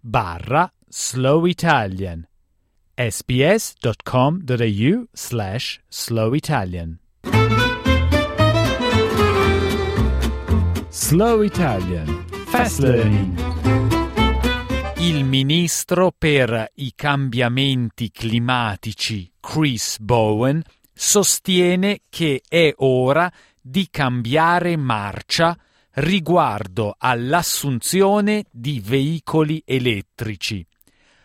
barra Slow Italian sbs.com.au slash Slow Italian Slow Italian. Fast Learning. Il ministro per i cambiamenti climatici Chris Bowen sostiene che è ora di cambiare marcia riguardo all'assunzione di veicoli elettrici,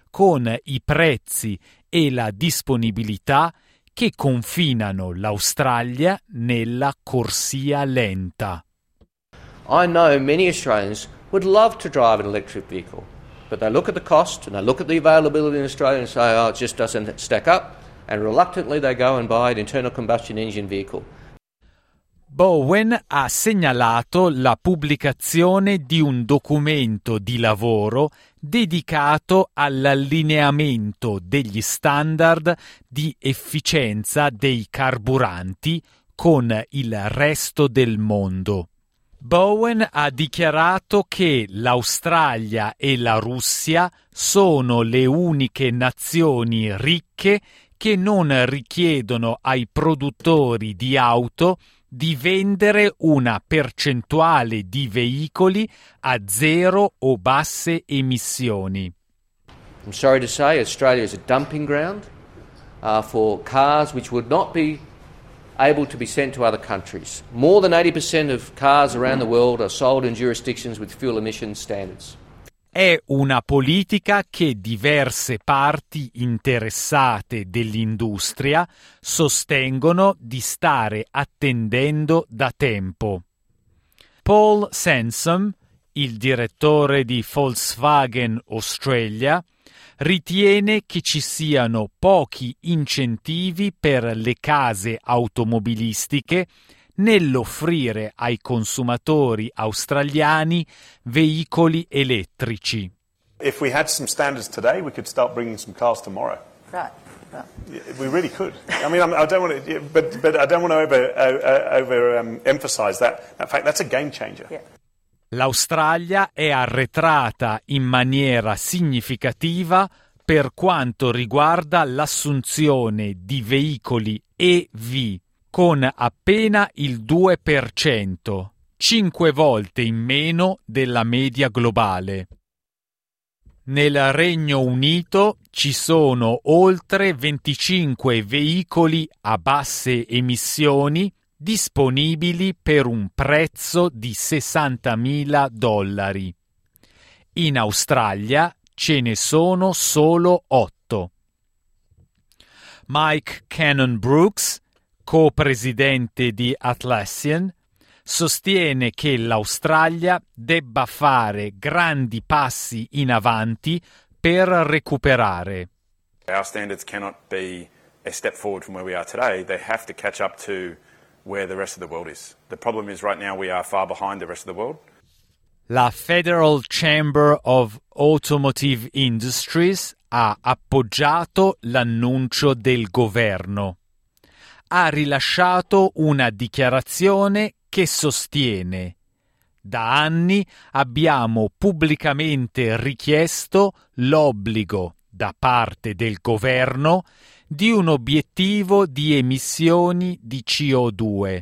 con i prezzi e la disponibilità che confinano l'Australia nella corsia lenta. I know many Australians would love to drive an electric vehicle, but they look at the cost and they look at the availability in Australia and say, oh, it just doesn't stack up, and reluctantly they go and buy an internal combustion engine vehicle. Bowen ha segnalato la pubblicazione di un documento di lavoro dedicato all'allineamento degli standard di efficienza dei carburanti con il resto del mondo. Bowen ha dichiarato che l'Australia e la Russia sono le uniche nazioni ricche che non richiedono ai produttori di auto di vendere una percentuale di veicoli a zero o basse emissioni. I'm sorry to say Australia is a dumping ground uh, for cars which would not be able to be sent to other countries. More than 80% of cars around the world are sold in jurisdictions with fuel emission standards. È una politica che diverse parti interessate dell'industria sostengono di stare attendendo da tempo. Paul Sansom, il direttore di Volkswagen Australia, ritiene che ci siano pochi incentivi per le case automobilistiche nell'offrire ai consumatori australiani veicoli elettrici. If we had some standards today, we could start bringing some cars tomorrow. Right. We really could. I mean, I don't want to, but, but I don't want to over, uh, over um, emphasize that. In fact, that's a game changer. Yeah. L'Australia è arretrata in maniera significativa per quanto riguarda l'assunzione di veicoli EV con appena il 2%, 5 volte in meno della media globale. Nel Regno Unito ci sono oltre 25 veicoli a basse emissioni disponibili per un prezzo di 60.000 dollari. In Australia ce ne sono solo 8. Mike Cannon Brooks, co-presidente di Atlassian, sostiene che l'Australia debba fare grandi passi in avanti per recuperare. Our standards cannot be a step forward from where we are today. They have to catch up to where the rest of the world is. The problem is right now we are far behind the rest of the world. La Federal Chamber of Automotive Industries ha appoggiato l'annuncio del governo. Ha rilasciato una dichiarazione che sostiene da anni abbiamo pubblicamente richiesto l'obbligo da parte del governo di un obiettivo di emissioni di CO2.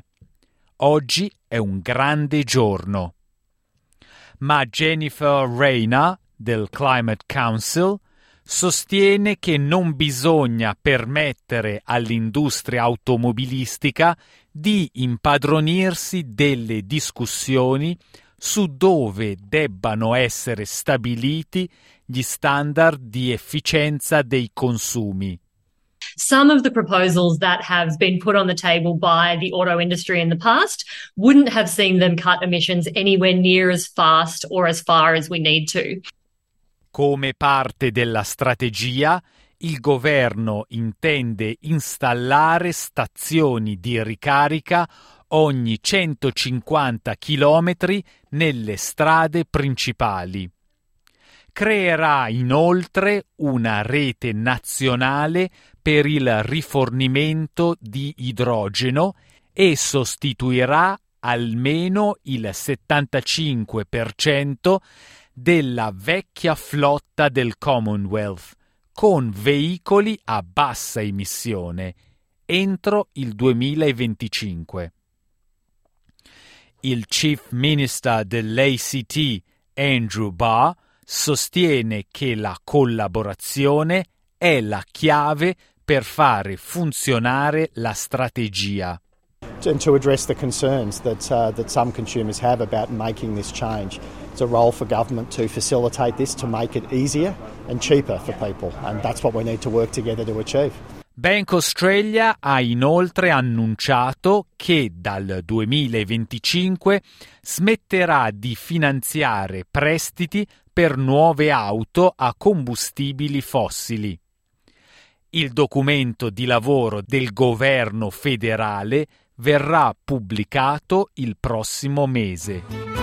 Oggi è un grande giorno. Ma Jennifer Reyna del Climate Council sostiene che non bisogna permettere all'industria automobilistica di impadronirsi delle discussioni su dove debbano essere stabiliti gli standard di efficienza dei consumi. some of the proposals that have been put on the table by the auto industry in the past wouldn't have seen them cut emissions anywhere near as fast or as far as we need to. Come parte della strategia, il governo intende installare stazioni di ricarica ogni 150 km nelle strade principali. Creerà inoltre una rete nazionale per il rifornimento di idrogeno e sostituirà almeno il 75% della vecchia flotta del Commonwealth con veicoli a bassa emissione entro il 2025 il Chief Minister dell'ACT Andrew Barr sostiene che la collaborazione è la chiave per fare funzionare la strategia. And to address the concerns that, uh, that some consumers have about making this change. It's a role for government to facilitate this, to make it easier and cheaper for people, and that's what we need to work together to achieve. Bank Australia ha inoltre annunciato che dal 2025 smetterà di finanziare prestiti per nuove auto a combustibili fossili. Il documento di lavoro del governo federale verrà pubblicato il prossimo mese.